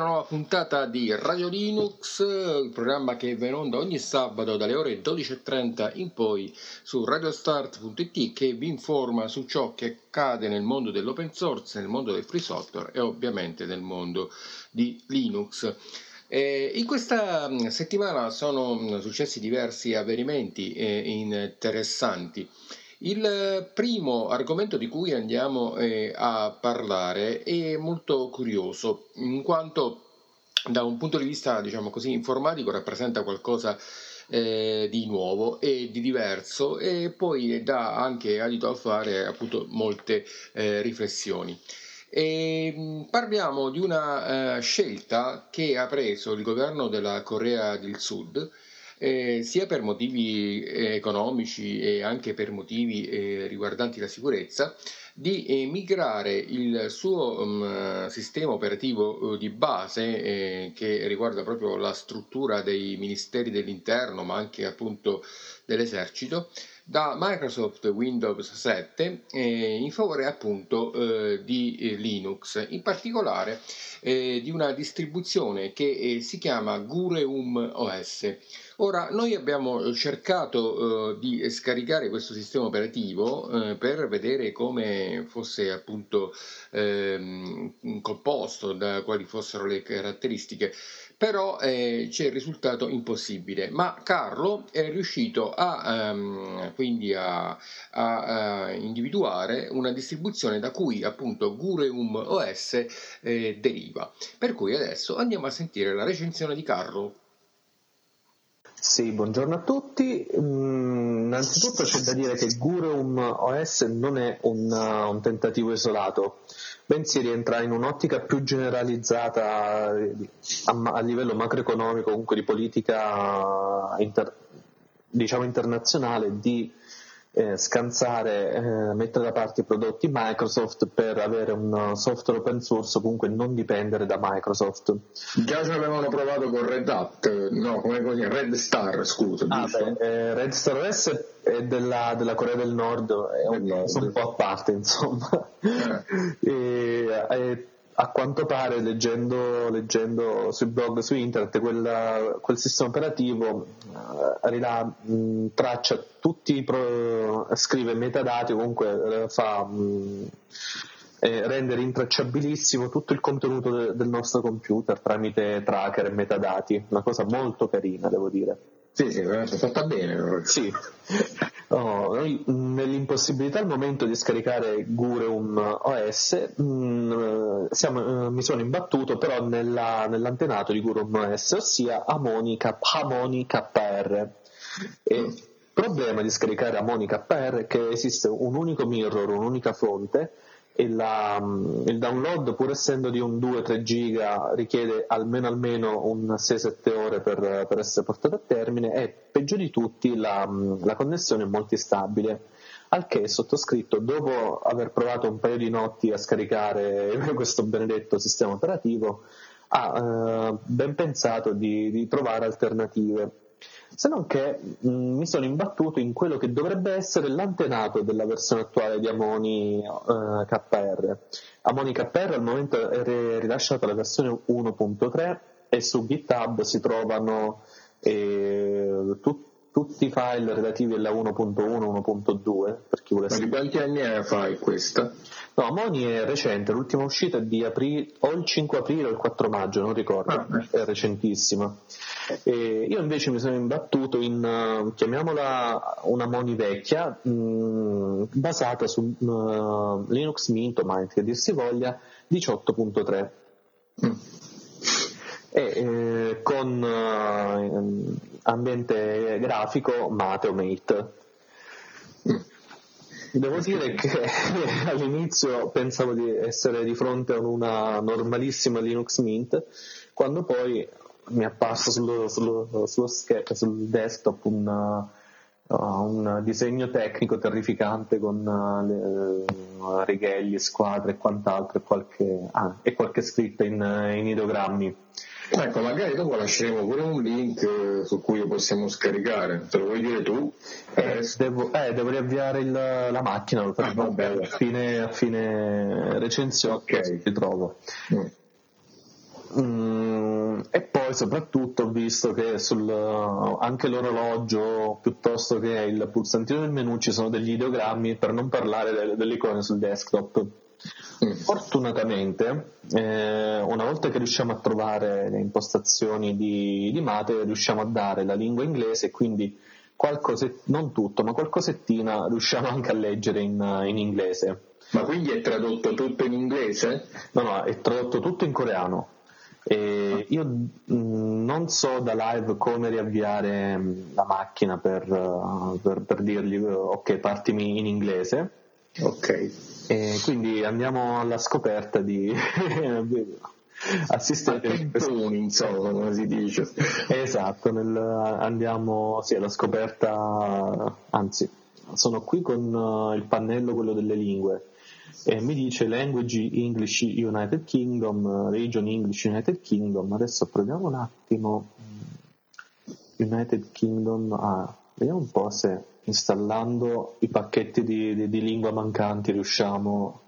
una nuova puntata di Radio Linux, il programma che va in onda ogni sabato dalle ore 12.30 in poi su radiostart.it che vi informa su ciò che accade nel mondo dell'open source, nel mondo del free software e ovviamente nel mondo di Linux. Eh, in questa mm, settimana sono mm, successi diversi avvenimenti eh, interessanti. Il primo argomento di cui andiamo eh, a parlare è molto curioso, in quanto da un punto di vista, diciamo così, informatico rappresenta qualcosa eh, di nuovo e di diverso e poi dà anche adito a fare appunto molte eh, riflessioni. E mm, parliamo di una uh, scelta che ha preso il governo della Corea del Sud eh, sia per motivi eh, economici e anche per motivi eh, riguardanti la sicurezza, di eh, migrare il suo um, sistema operativo uh, di base, eh, che riguarda proprio la struttura dei ministeri dell'interno, ma anche appunto dell'esercito, da Microsoft Windows 7 eh, in favore appunto eh, di eh, Linux, in particolare di una distribuzione che si chiama Gureum OS. Ora, noi abbiamo cercato uh, di scaricare questo sistema operativo uh, per vedere come fosse appunto ehm, composto, da quali fossero le caratteristiche, però eh, c'è il risultato impossibile. Ma Carlo è riuscito a, um, quindi a, a, a, individuare una distribuzione da cui appunto Gureum OS eh, deriva. Per cui adesso andiamo a sentire la recensione di Carlo. Sì, buongiorno a tutti. Mm, innanzitutto c'è da dire che Gureum OS non è un, uh, un, tentativo isolato, bensì rientra in un'ottica più generalizzata a, a livello macroeconomico, comunque di politica inter, diciamo internazionale, di eh, scansare, eh, mettere da parte i prodotti Microsoft per avere un software open source comunque non dipendere da Microsoft. Già ci avevano provato con Red Hat, no, come così, Red Star, scusa. Ah, beh, eh, Red Star OS è della, della, Corea del Nord, è un, Nord. un po' a parte, insomma. Eh. e, a quanto pare, leggendo, leggendo, sui blog su internet, quel, quel sistema operativo uh, mh, traccia tutti, pro, scrive metadati, comunque uh, fa, mh, eh, rende rintracciabilissimo tutto il contenuto de, del nostro computer tramite tracker e metadati, una cosa molto carina, devo dire. Sì, sì, è fatta bene. Sì. Oh, noi nell'impossibilità al momento di scaricare Gureum OS mh, mm, siamo, uh, mi sono imbattuto però nella, nell'antenato di Gureum OS, ossia Amoni, Amoni KR. E il problema di scaricare Amoni KR è che esiste un unico mirror, un'unica fonte e la, mm, il download pur essendo di un 2-3 giga richiede almeno, almeno un 6-7 ore per, per, essere portato a termine e peggio di tutti la, mm, la connessione è molto instabile al che sottoscritto dopo aver provato un paio di notti a scaricare questo benedetto sistema operativo ha eh, ben pensato di, di trovare alternative se non che mh, mm, mi sono imbattuto in quello che dovrebbe essere l'antenato della versione attuale di Amoni uh, KR. Amoni KR al momento è rilasciata la versione 1.3 e su GitHub si trovano eh, tut- tutti i file relativi alla 1.1 1.2 per chi vuole Ma di quanti anni fa questa? No, Amoni è recente, l'ultima uscita è di aprile, o il 5 aprile o il 4 maggio, non ricordo, ah, è recentissima. E io invece mi sono imbattuto in, uh, chiamiamola una Moni vecchia, mh, mm, basata su uh, Linux Mint o Mint che dir si voglia, 18.3. Mm. E, eh, con uh, ambiente grafico Mate o Mate. Devo dire che all'inizio pensavo di essere di fronte a una normalissima Linux Mint, quando poi mi è apparso sullo, sullo, sullo sul desktop una, un disegno tecnico terrificante con uh, le, uh, righelli, squadre e quant'altro e qualche, ah, e qualche scritta in, in ideogrammi. Ecco, magari dopo lasceremo pure un link eh, su cui possiamo scaricare, te lo vuoi dire tu? Eh, devo, eh, devo riavviare il, la macchina, lo farò ah, a, fine, a fine recensione, okay. ti trovo. Mm. Mm, e poi soprattutto ho visto che sul, anche l'orologio piuttosto che il pulsantino del menu ci sono degli ideogrammi per non parlare delle, delle icone sul desktop. Mm. Fortunatamente, eh, una volta che riusciamo a trovare le impostazioni di, di Mate, riusciamo a dare la lingua inglese e quindi qualcosa, non tutto, ma qualcosettina riusciamo anche a leggere in, in inglese. Ma quindi è tradotto tutto in inglese? No, no, è tradotto tutto in coreano. E io mm, non so da live come riavviare mm, la macchina per, uh, per, per dirgli ok partimi in inglese. Ok. E quindi andiamo alla scoperta di assistente di insomma come si dice esatto nel, andiamo sì, alla scoperta anzi sono qui con uh, il pannello quello delle lingue e mi dice Language English United Kingdom, Region English United Kingdom. Adesso proviamo un attimo United Kingdom. Ah, vediamo un po' se installando i pacchetti di, di, di lingua mancanti riusciamo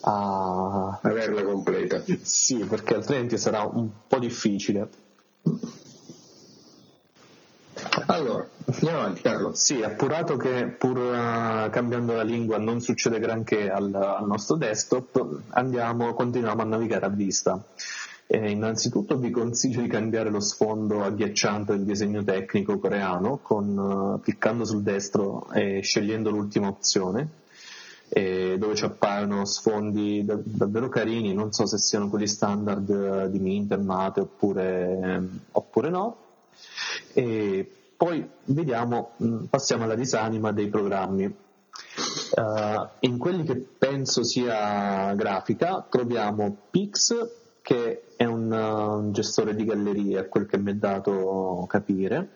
a averla completa. Sì, perché altrimenti sarà un po' difficile. Allora, andiamo avanti Carlo. Sì, appurato che pur uh, cambiando la lingua non succede granché al, al nostro desktop, andiamo, continuiamo a navigare a vista. Eh, innanzitutto vi consiglio di cambiare lo sfondo agghiacciante del disegno tecnico coreano con, uh, cliccando sul destro e scegliendo l'ultima opzione eh, dove ci appaiono sfondi da- davvero carini, non so se siano quelli standard uh, di Mint e Mate oppure, oppure no. E poi vediamo, mm, passiamo alla disanima dei programmi. Uh, in quelli che penso sia grafica troviamo Pix che è un, uh, un gestore di gallerie, a quel che mi è dato capire,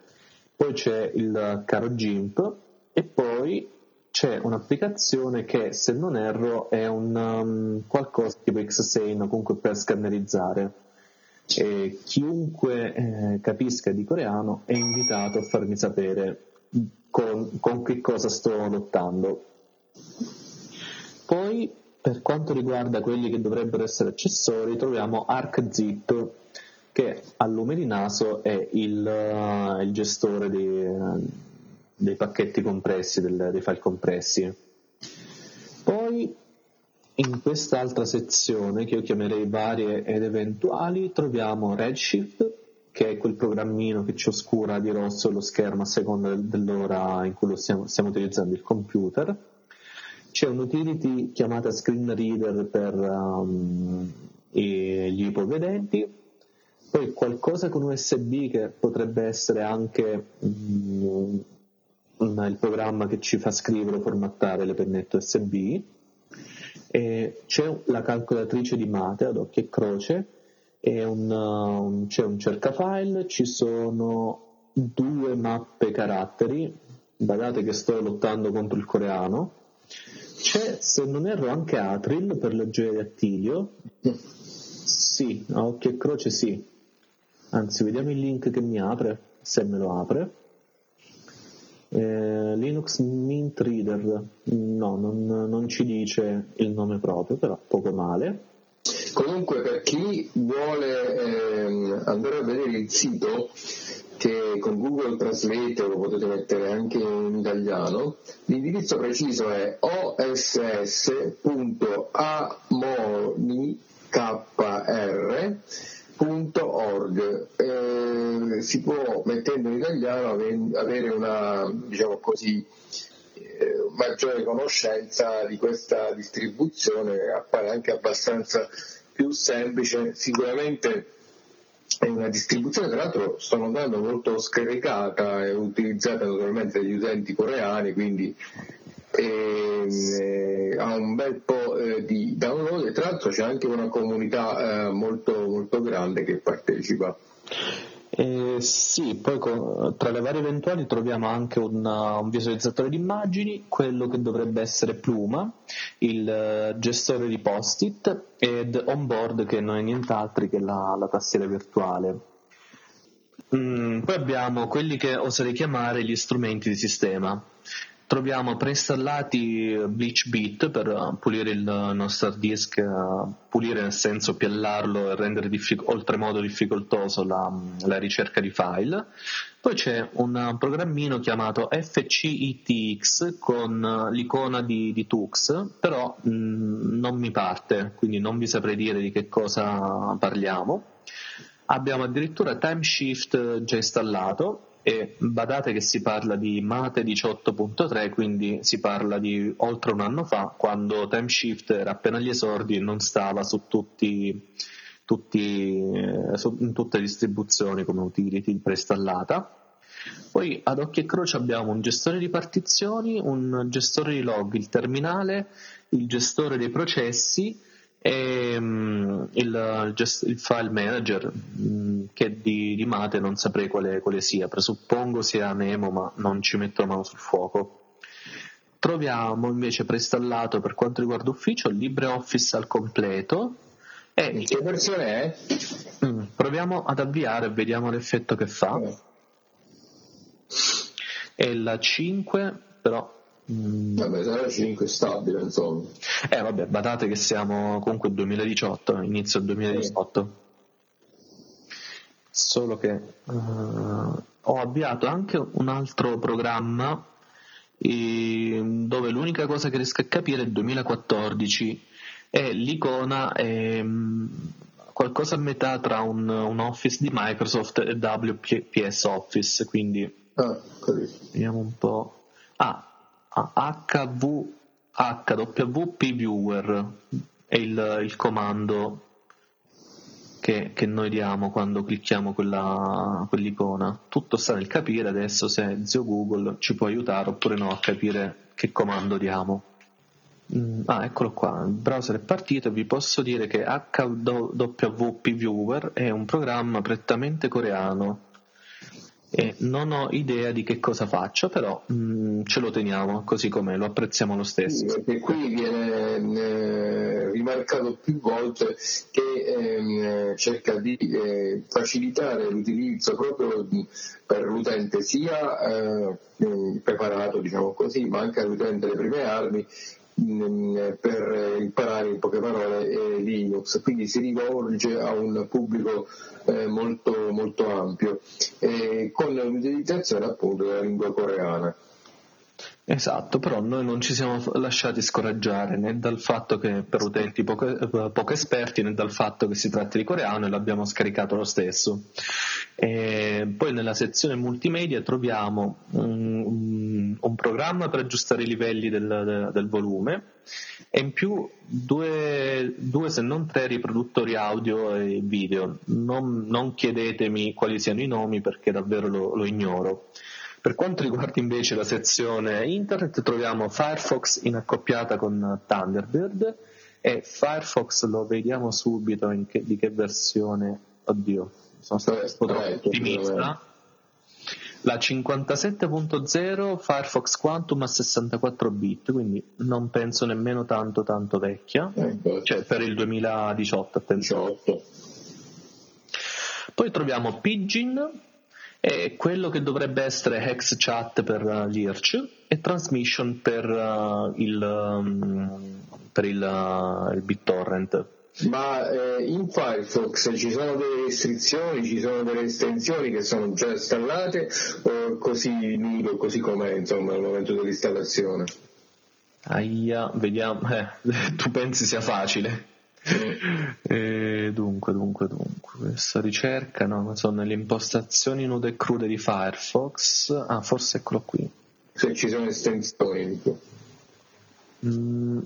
poi c'è il caro GIMP e poi c'è un'applicazione che se non erro è un um, qualcosa tipo Xsane comunque per scannerizzare e chiunque eh, capisca di coreano è invitato a farmi sapere con, con che cosa sto lottando. Poi, per quanto riguarda quelli che dovrebbero essere accessori, troviamo ArcZip, che a lume di naso è il, uh, il gestore dei, uh, dei, pacchetti compressi, del, dei file compressi. In quest'altra sezione, che io chiamerei varie ed eventuali, troviamo Redshift, che è quel programmino che ci oscura di rosso lo schermo a seconda dell'ora in cui stiamo, stiamo utilizzando il computer. C'è un'utility chiamata Screen Reader per um, gli ipovedenti, poi qualcosa con USB che potrebbe essere anche um, il programma che ci fa scrivere o formattare le pennette USB e c'è la calcolatrice di mate ad occhio e croce, un, um, c'è un cercafile, ci sono due mappe caratteri, badate che sto lottando contro il coreano, c'è se non erro anche Atril per leggere attilio, sì, a occhio e croce sì, anzi vediamo il link che mi apre, se me lo apre. Eh, Linux Mint Reader, no, non, non, ci dice il nome proprio, però poco male. Comunque per chi vuole ehm, andare a vedere il sito, che con Google Translate lo potete mettere anche in italiano, l'indirizzo preciso è oss.amonikr.org. Eh, si può, mettendo in italiano, avere una, diciamo così, eh, maggiore conoscenza di questa distribuzione, appare anche abbastanza più semplice, sicuramente è una distribuzione tra l'altro sto notando molto scaricata e utilizzata naturalmente dagli utenti coreani, quindi ehm, eh, ha un bel po' eh, di download e tra l'altro c'è anche una comunità eh, molto, molto grande che partecipa. Eh, sì, poi con, tra le varie eventuali troviamo anche un, un, visualizzatore di immagini, quello che dovrebbe essere Pluma, il gestore di post-it ed onboard che non è nient'altro che la, la tastiera virtuale. Mm, poi abbiamo quelli che oserei chiamare gli strumenti di sistema. Troviamo preinstallati Bleach Beat per pulire il nostro hard disk, pulire nel senso piellarlo e rendere diffic- oltremodo difficoltoso la, la, ricerca di file. Poi c'è un programmino chiamato FCITX con l'icona di, di Tux, però mh, non mi parte, quindi non vi saprei dire di che cosa parliamo. Abbiamo addirittura Timeshift già installato e badate che si parla di Mate 18.3, quindi si parla di oltre un anno fa, quando Timeshift era appena agli esordi e non stava su tutti, tutti, eh, su, in tutte le distribuzioni come utility preinstallata. Poi ad occhio e croce abbiamo un gestore di partizioni, un gestore di log, il terminale, il gestore dei processi e um, il, il, file manager um, che di, di, Mate non saprei quale, quale, sia, presuppongo sia Nemo ma non ci metto mano sul fuoco. Troviamo invece preinstallato per quanto riguarda ufficio LibreOffice al completo. E che versione è? Mm, proviamo ad avviare e vediamo l'effetto che fa. È la 5, però Mm. Vabbè, sarà 5 stabile, insomma. Eh, vabbè, badate che siamo comunque 2018, inizio 2018. Sì. Solo che uh, ho avviato anche un altro programma e, dove l'unica cosa che riesco a capire è il 2014 e l'icona è um, qualcosa a metà tra un, un, Office di Microsoft e WPS Office, quindi ah, vediamo un po'. Ah, HV, HWP Viewer è il, il comando che, che, noi diamo quando clicchiamo quella, quell'icona. Tutto sta nel capire adesso se zio Google ci può aiutare oppure no a capire che comando diamo. Mm, ah, eccolo qua, il browser è partito e vi posso dire che HWP Viewer è un programma prettamente coreano e non ho idea di che cosa faccio, però mh, mm, ce lo teniamo così com'è, lo apprezziamo lo stesso. Sì, perché qui viene eh, rimarcato più volte che eh, cerca di eh, facilitare l'utilizzo proprio per l'utente sia eh, preparato, diciamo così, ma anche all'utente delle prime armi per imparare in poche parole eh, Linux, quindi si rivolge a un pubblico eh, molto, molto ampio eh, con l'utilizzazione appunto della lingua coreana. Esatto, però noi non ci siamo lasciati scoraggiare né dal fatto che per utenti poco, poco esperti né dal fatto che si tratti di coreano e l'abbiamo scaricato lo stesso. E poi nella sezione multimedia troviamo un, un programma per aggiustare i livelli del, del volume e in più due, due, se non tre riproduttori audio e video. Non, non chiedetemi quali siano i nomi perché davvero lo, lo ignoro. Per quanto riguarda invece la sezione internet troviamo Firefox in accoppiata con Thunderbird e Firefox lo vediamo subito che, di che versione, oddio, sono stato eh, ottimista. La 57.0 Firefox Quantum a 64 bit, quindi non penso nemmeno tanto tanto vecchia, eh, cioè per il 2018 attenzione. 18. Poi troviamo Pidgin è quello che dovrebbe essere hex chat per uh, l'IRC e transmission per uh, il, um, per il, uh, il BitTorrent. Ma eh, in Firefox ci sono delle restrizioni, ci sono delle estensioni che sono già installate o così nudo, così com'è insomma al momento dell'installazione? Aia, vediamo, eh, tu pensi sia facile? E dunque, dunque, dunque, questa ricerca, no, sono nelle impostazioni nude e crude di Firefox. Ah, forse eccolo qui. Se ci sono estensioni. Mm,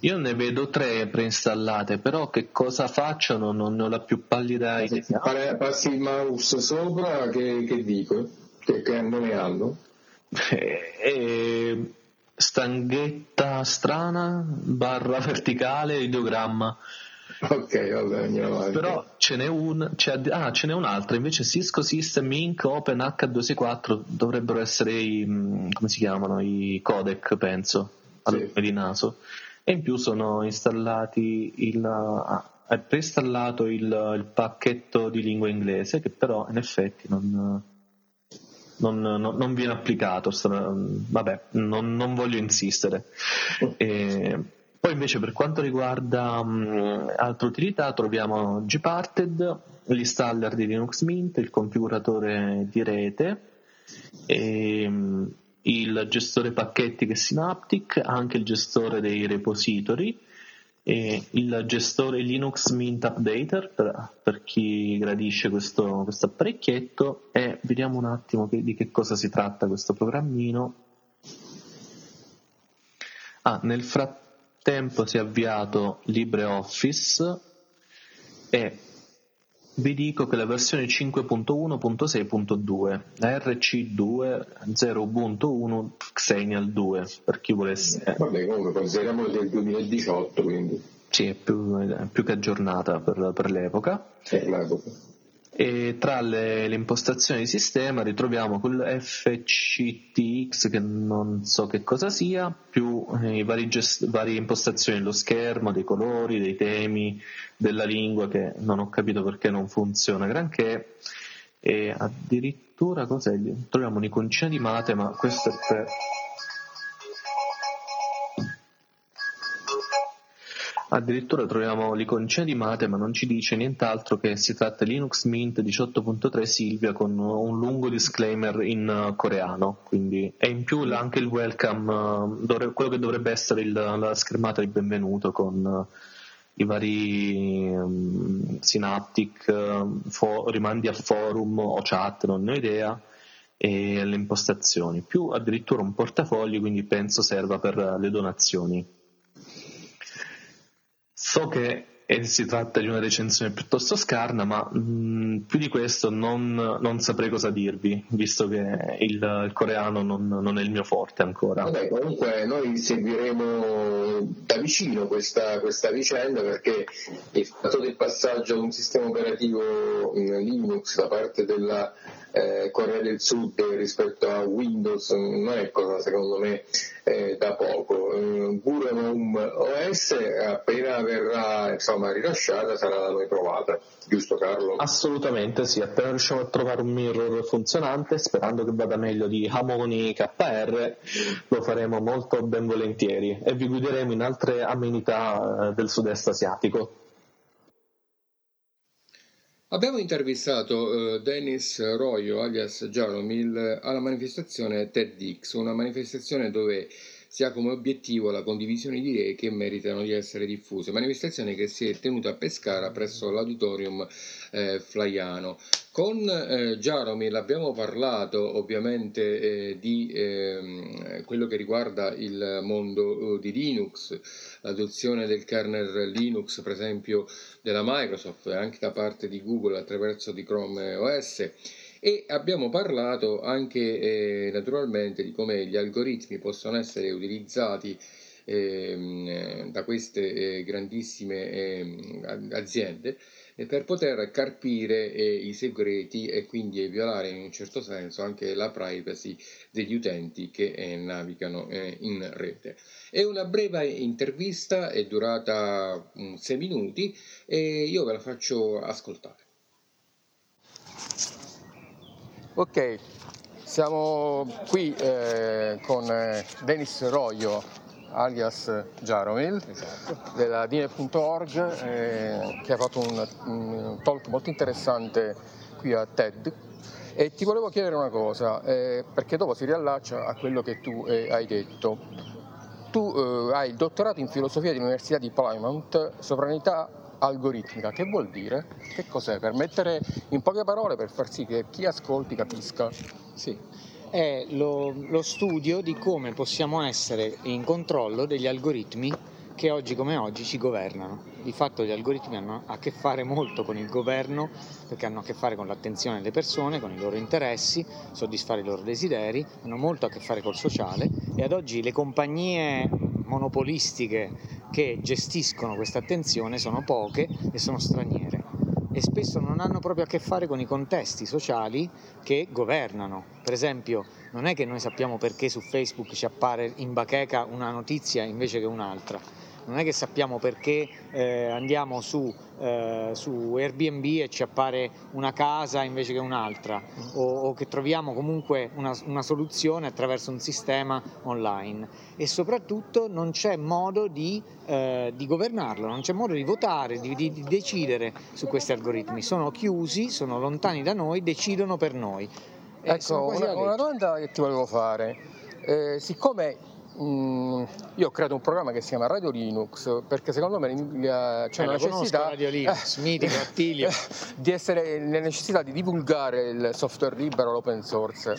io ne vedo tre preinstallate, però che cosa facciano non ne ho la più pallida idea. Se passi il mouse sopra, che, che dico? Che, che nome hanno? E, e stanghetta strana barra verticale ideogramma. Ok vabbè andiamo avanti. però ce n'è, un, c'è, ah, ce n'è un'altra invece Cisco System Inc Open H264 dovrebbero essere i mm, come si chiamano i codec penso sì. di naso. E in più sono installati il ah, è preinstallato il, il pacchetto di lingua inglese che però in effetti non non, non, non viene applicato, vabbè, non, non voglio insistere. E, poi invece per quanto riguarda um, altre utilità troviamo Gparted, l'installer di Linux Mint, il configuratore di rete, e, um, il gestore pacchetti che è Synaptic, anche il gestore dei repository, e il gestore Linux Mint Updater per, per chi gradisce questo, questo, apparecchietto e vediamo un attimo che, di che cosa si tratta questo programmino. Ah, nel frattempo si è avviato LibreOffice e vi dico che la versione 5.1.6.2, la RC2 0.1 Xenial 2, per chi volesse. Eh, vabbè, comunque consideriamo del 2018, quindi. Sì, è più, più che aggiornata per, per l'epoca. Per l'epoca e tra le, le, impostazioni di sistema ritroviamo quel FCTX che non so che cosa sia, più eh, vari gest- varie impostazioni dello schermo, dei colori, dei temi, della lingua che non ho capito perché non funziona granché e addirittura cos'è? troviamo un'iconcina di mate ma questo è per Addirittura troviamo l'iconcina di Mate ma non ci dice nient'altro che si tratta di Linux Mint 18.3 Silvia con un lungo disclaimer in uh, coreano quindi, e in più anche il welcome, uh, quello che dovrebbe essere il, la schermata di benvenuto con uh, i vari um, synaptic, fo- rimandi a forum o chat, non ne ho idea e le impostazioni, più addirittura un portafogli quindi penso serva per le donazioni. So che si tratta di una recensione piuttosto scarna, ma mh, mm, più di questo non, non, saprei cosa dirvi, visto che il, il coreano non, non, è il mio forte ancora. Vabbè, comunque noi seguiremo da vicino questa, questa vicenda perché il fatto del passaggio ad un sistema operativo Linux da parte della eh, Corea del Sud rispetto a Windows non è cosa secondo me eh, da poco. Eh, Buranum OS appena verrà insomma, rilasciata sarà da noi provata, giusto Carlo? Assolutamente sì, appena riusciamo a trovare un mirror funzionante, sperando che vada meglio di Harmony KR, lo faremo molto ben volentieri e vi guideremo in altre amenità eh, del sud-est asiatico. Abbiamo intervistato uh, Dennis Royo alias Jaromil alla manifestazione TEDx, una manifestazione dove si ha come obiettivo la condivisione di idee che meritano di essere diffuse. Manifestazione che si è tenuta a Pescara presso l'auditorium eh, Flaiano. Con eh, Jaromil abbiamo parlato ovviamente eh, di eh, quello che riguarda il mondo eh, di Linux, l'adozione del kernel Linux per esempio della Microsoft e anche da parte di Google attraverso di Chrome OS e abbiamo parlato anche eh, naturalmente di come gli algoritmi possono essere utilizzati ehm, da queste eh, grandissime eh, aziende per poter carpire eh, i segreti e quindi violare in un certo senso anche la privacy degli utenti che eh, navigano eh, in rete. È una breve intervista, è durata 6 minuti e io ve la faccio ascoltare. Ok, siamo qui eh, con eh, Denis Royo alias Jaromil esatto. della Dine.org eh, che ha fatto un, un, talk molto interessante qui a TED e ti volevo chiedere una cosa eh, perché dopo si riallaccia a quello che tu eh, hai detto. Tu eh, hai il dottorato in filosofia dell'Università di Plymouth, sovranità algoritmica. Che vuol dire? Che cos'è? Per mettere in poche parole, per far sì che chi ascolti capisca. Sì, è lo, lo studio di come possiamo essere in controllo degli algoritmi che oggi come oggi ci governano. Di fatto gli algoritmi hanno a che fare molto con il governo perché hanno a che fare con l'attenzione delle persone, con i loro interessi, soddisfare i loro desideri, hanno molto a che fare col sociale e ad oggi le compagnie monopolistiche che gestiscono questa attenzione sono poche e sono straniere e spesso non hanno proprio a che fare con i contesti sociali che governano. Per esempio, non è che noi sappiamo perché su Facebook ci appare in bacheca una notizia invece che un'altra non è che sappiamo perché eh, andiamo su, eh, su, Airbnb e ci appare una casa invece che un'altra o, o che troviamo comunque una, una, soluzione attraverso un sistema online e soprattutto non c'è modo di, eh, di governarlo, non c'è modo di votare, di, di, di decidere su questi algoritmi, sono chiusi, sono lontani da noi, decidono per noi. Ecco, una, una domanda che ti volevo fare. Eh, siccome Mm, io ho creato un programma che si chiama Radio Linux perché secondo me c'è eh, una necessità Radio Linux, eh, mitico, Attilio. di essere la necessità di divulgare il software libero, l'open source.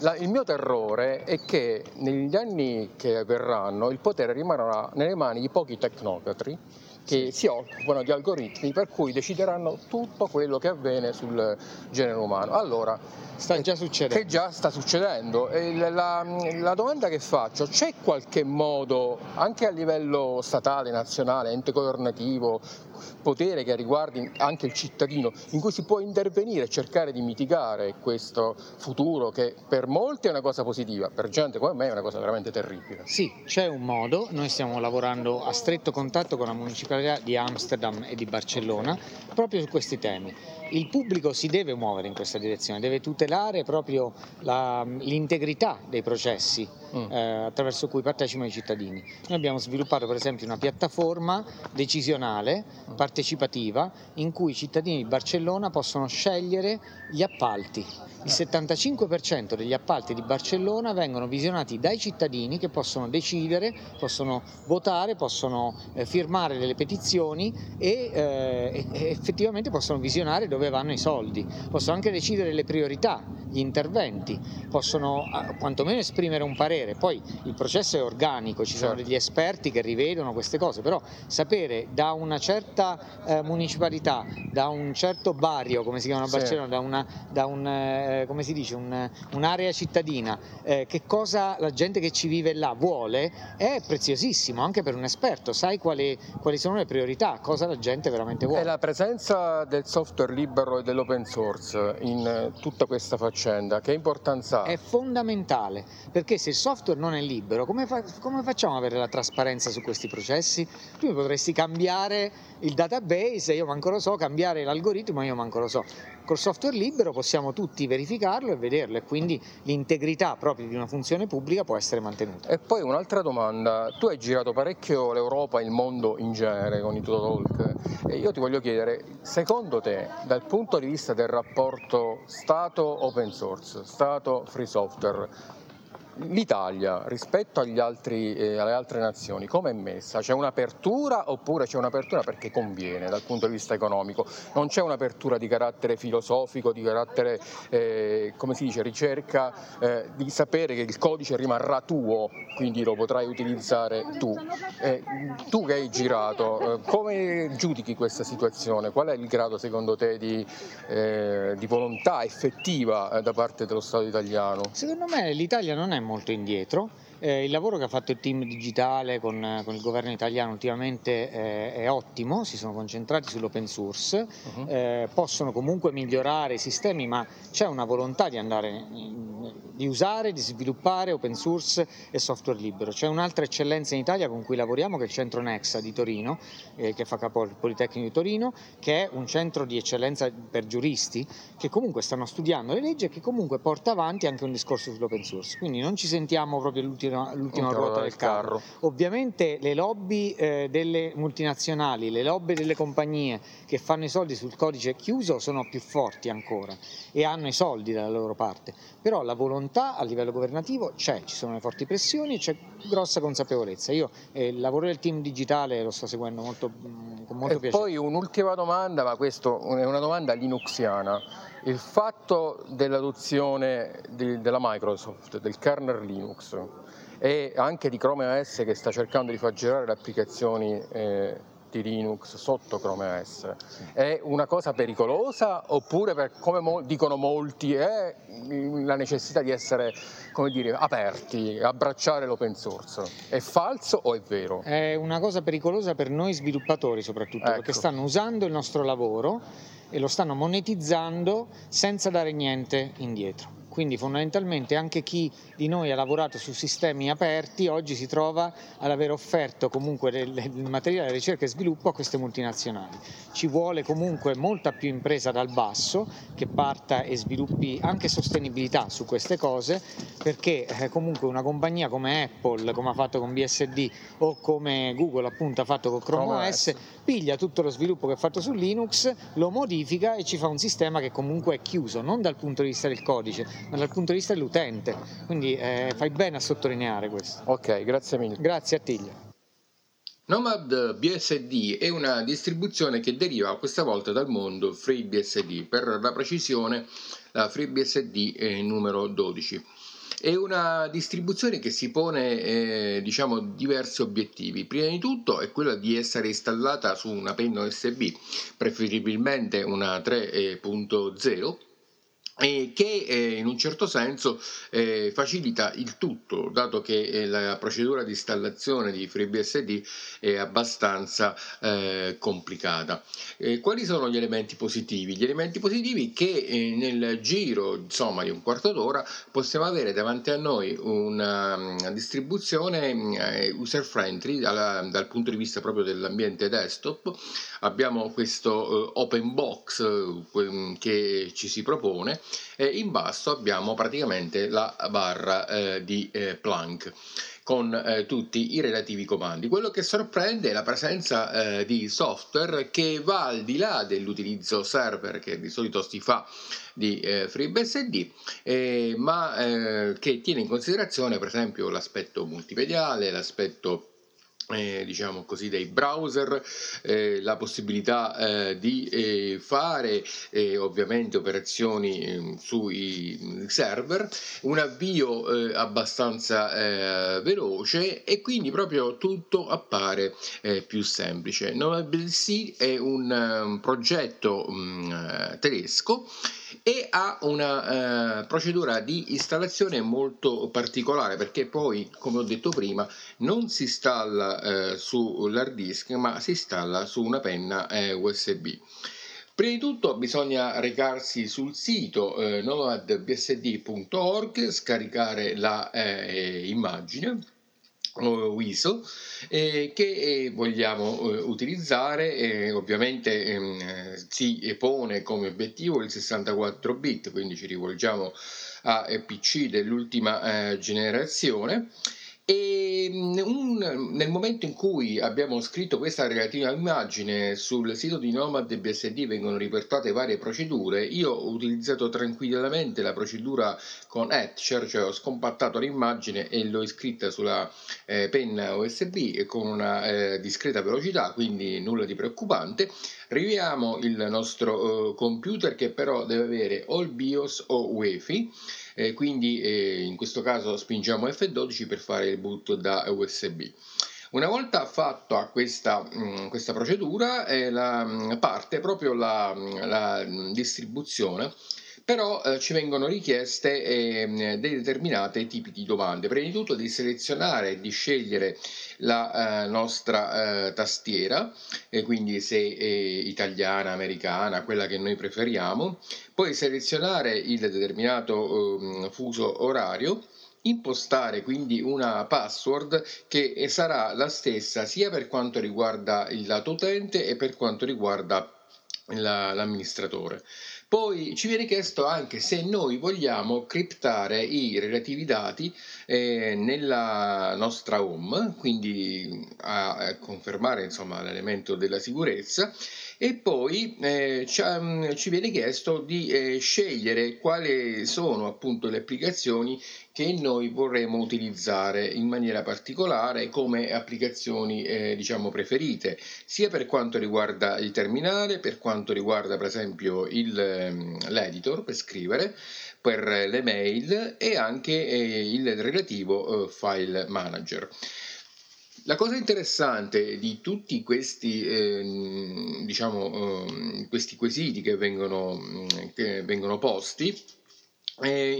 La, il mio terrore è che negli anni che verranno il potere rimarrà nelle mani di pochi tecnocrati che si occupano di algoritmi per cui decideranno tutto quello che avviene sul genere umano. Allora, sta già succedendo. Che già sta succedendo. La, la, la, domanda che faccio, c'è qualche modo, anche a livello statale, nazionale, ente governativo, potere che riguardi anche il cittadino, in cui si può intervenire e cercare di mitigare questo futuro che per molti è una cosa positiva, per gente come me è una cosa veramente terribile? Sì, c'è un modo, noi stiamo lavorando a stretto contatto con la municipalità di Amsterdam e di Barcellona proprio su questi temi il pubblico si deve muovere in questa direzione, deve tutelare proprio la, l'integrità dei processi mm. eh, attraverso cui partecipano i cittadini. Noi abbiamo sviluppato per esempio una piattaforma decisionale, mm. partecipativa, in cui i cittadini di Barcellona possono scegliere gli appalti. Il 75% degli appalti di Barcellona vengono visionati dai cittadini che possono decidere, possono votare, possono eh, firmare delle petizioni e, eh, e effettivamente possono visionare dove vanno i soldi, possono anche decidere le priorità, gli interventi, possono ah, quantomeno esprimere un parere, poi il processo è organico, ci sono certo. degli esperti che rivedono queste cose, però sapere da una certa eh, municipalità, da un certo barrio, come si chiama a Barcellona, da, una, da un, eh, come si dice, un, un'area cittadina, eh, che cosa la gente che ci vive là vuole, è preziosissimo anche per un esperto, sai quali, quali sono le priorità, cosa la gente veramente vuole. E la presenza del software libero libero e dell'open source in eh, tutta questa faccenda? Che importanza ha? È fondamentale, perché se il software non è libero, come, fa, come facciamo ad avere la trasparenza su questi processi? Tu potresti cambiare il database, io manco lo so, cambiare l'algoritmo, io manco lo so. Col software libero possiamo tutti verificarlo e vederlo e quindi l'integrità proprio di una funzione pubblica può essere mantenuta. E poi un'altra domanda, tu hai girato parecchio l'Europa e il mondo in genere con i Talk e io ti voglio chiedere, secondo te dal punto di vista del rapporto Stato open source, Stato free software, l'Italia rispetto altri, eh, alle altre nazioni come è messa? C'è un'apertura oppure c'è un'apertura perché conviene dal punto di vista economico? Non c'è un'apertura di carattere filosofico, di carattere, eh, come si dice, ricerca eh, di sapere che il codice rimarrà tuo, quindi lo potrai utilizzare tu. Eh, tu che hai girato, eh, come giudichi questa situazione? Qual è il grado secondo te di, eh, di volontà effettiva da parte dello Stato italiano? Secondo me l'Italia non è molto indietro eh, il lavoro che ha fatto il team digitale con, con il governo italiano ultimamente eh, è ottimo, si sono concentrati sull'open source, uh-huh. eh, possono comunque migliorare i sistemi, ma c'è una volontà di, andare, di usare, di sviluppare open source e software libero. C'è un'altra eccellenza in Italia con cui lavoriamo che è il centro Nexa di Torino, eh, che fa capo al Politecnico di Torino, che è un centro di eccellenza per giuristi che comunque stanno studiando le leggi e che comunque porta avanti anche un discorso sull'open source. Quindi non ci sentiamo proprio l'ultimo l'ultima, l'ultima ruota del carro. carro. Ovviamente le lobby eh, delle multinazionali, le lobby delle compagnie che fanno i soldi sul codice chiuso sono più forti ancora e hanno i soldi dalla loro parte, però la volontà a livello governativo c'è, ci sono le forti pressioni e c'è grossa consapevolezza. Io eh, il lavoro del team digitale lo sto seguendo molto, mm, con molto e piacere. Poi un'ultima domanda, ma questa è una domanda linuxiana. Il fatto dell'adozione di, della Microsoft, del kernel Linux, e anche di Chrome OS che sta cercando di far girare le applicazioni eh, di Linux sotto Chrome OS. È una cosa pericolosa oppure per, come mo- dicono molti è la necessità di essere come dire, aperti, abbracciare l'open source? È falso o è vero? È una cosa pericolosa per noi sviluppatori soprattutto ecco. perché stanno usando il nostro lavoro e lo stanno monetizzando senza dare niente indietro Quindi fondamentalmente anche chi di noi ha lavorato su sistemi aperti oggi si trova ad aver offerto comunque il materiale di ricerca e sviluppo a queste multinazionali. Ci vuole comunque molta più impresa dal basso che parta e sviluppi anche sostenibilità su queste cose perché eh, comunque una compagnia come Apple, come ha fatto con BSD o come Google appunto ha fatto con Chrome OS, piglia tutto lo sviluppo che ha fatto su Linux, lo modifica e ci fa un sistema che comunque è chiuso, non dal punto di vista del codice, ma dal punto di vista dell'utente. Quindi eh, fai bene a sottolineare questo. Ok, grazie mille. Grazie a Tiglia. Nomad BSD è una distribuzione che deriva questa volta dal mondo FreeBSD, per la precisione la FreeBSD è numero 12. È una distribuzione che si pone eh, diciamo, diversi obiettivi. Prima di tutto è quella di essere installata su una penna USB, preferibilmente una 3.0 e che eh, in un certo senso eh, facilita il tutto, dato che eh, la procedura di installazione di FreeBSD è abbastanza eh, complicata. Eh, quali sono gli elementi positivi? Gli elementi positivi che nel giro insomma, di un quarto d'ora possiamo avere davanti a noi una, una distribuzione user friendly dal, dal, punto di vista proprio dell'ambiente desktop. Abbiamo questo open box che ci si propone e in basso abbiamo praticamente la barra eh, di eh, Planck con eh, tutti i relativi comandi. Quello che sorprende è la presenza eh, di software che va al di là dell'utilizzo server che di solito si fa di eh, FreeBSD, eh, ma eh, che tiene in considerazione per esempio l'aspetto multimediale, l'aspetto eh, diciamo così dei browser eh, la possibilità eh, di eh, fare eh, ovviamente operazioni ehm, sui server un avvio eh, abbastanza veloce e quindi proprio tutto appare più semplice. NovaBC è un, un progetto um, tedesco e ha una eh, procedura di installazione molto particolare perché poi, come ho detto prima, non si installa eh, sull'hard disk ma si installa su una penna eh, USB. Prima di tutto bisogna recarsi sul sito eh, nomadbsd.org, scaricare la eh, WISO eh, che eh, vogliamo eh, utilizzare ovviamente ehm, si pone come obiettivo il 64 bit quindi ci rivolgiamo a PC dell'ultima eh, generazione e mm, un, nel momento in cui abbiamo scritto questa relativa immagine sul sito di Nomad BSD vengono riportate varie procedure, io ho utilizzato tranquillamente la procedura con Etcher, cioè ho scompattato l'immagine e l'ho iscritta sulla eh, penna USB con una eh, discreta velocità, quindi nulla di preoccupante. Riviamo il nostro eh, computer che però deve avere o il BIOS o UEFI eh, quindi eh, in questo caso spingiamo F12 per fare il boot da USB. Una volta fatta questa, mm, questa procedura eh, la, mm, parte proprio la, mm, la distribuzione però eh, ci vengono richieste eh, dei determinati tipi di domande. Prima di tutto di selezionare e di scegliere la eh, nostra eh, tastiera, quindi se è italiana, americana, quella che noi preferiamo, poi selezionare il determinato ehm, fuso orario impostare quindi una password che sarà la stessa sia per quanto riguarda il lato utente e per quanto riguarda l'amministratore. Poi ci viene chiesto anche se noi vogliamo criptare i relativi dati eh, nella nostra home, quindi a, a confermare insomma, l'elemento della sicurezza e poi eh, ci, mm, ci, viene chiesto di eh, scegliere quali sono appunto le applicazioni che noi vorremmo utilizzare in maniera particolare come applicazioni eh, diciamo preferite sia per quanto riguarda il terminale per quanto riguarda per esempio il, ehm, l'editor per scrivere per le mail e anche eh, il relativo eh, file manager la cosa interessante di tutti questi, eh, diciamo, eh, questi quesiti che vengono, mm, che vengono posti è,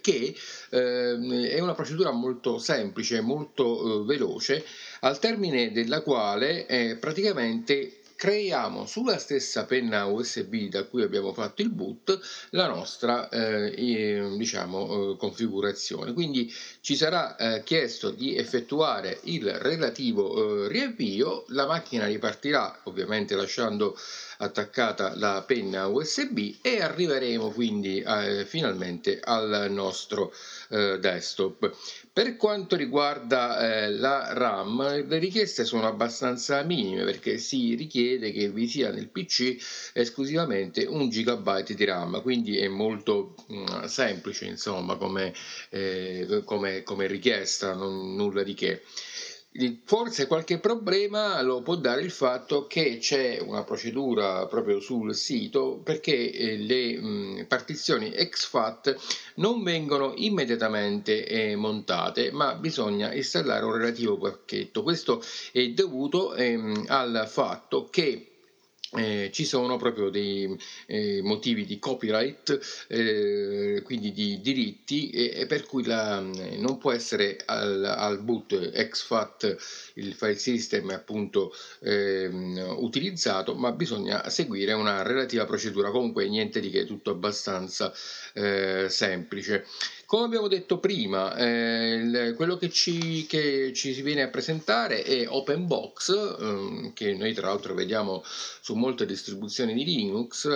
che eh, è una procedura molto semplice, molto eh, veloce, al termine della quale praticamente creiamo sulla stessa penna USB da cui abbiamo fatto il boot la nostra eh, diciamo, eh, configurazione. Quindi ci sarà eh, chiesto di effettuare il relativo eh, riavvio, la macchina ripartirà ovviamente lasciando attaccata la penna USB e arriveremo quindi eh, finalmente al nostro eh, desktop. Per quanto riguarda eh, la RAM, le richieste sono abbastanza minime perché si richiede che vi sia nel PC esclusivamente un gigabyte di RAM, quindi è molto mh, mm, semplice insomma come, eh, come, come richiesta, non, nulla di che. Forse qualche problema lo può dare il fatto che c'è una procedura proprio sul sito perché eh, le partizioni exFAT non vengono immediatamente eh, montate ma bisogna installare un relativo pacchetto. Questo è dovuto ehm, al fatto che eh, ci sono proprio dei eh, motivi di copyright, eh, quindi di diritti, e, per cui la, non può essere al, al boot exFAT il file system appunto ehm, utilizzato, ma bisogna seguire una relativa procedura. Comunque niente di che, tutto abbastanza eh, semplice. Come abbiamo detto prima, eh, quello che ci, che ci, si viene a presentare è OpenBox, ehm, che noi tra l'altro vediamo su molte distribuzioni di Linux,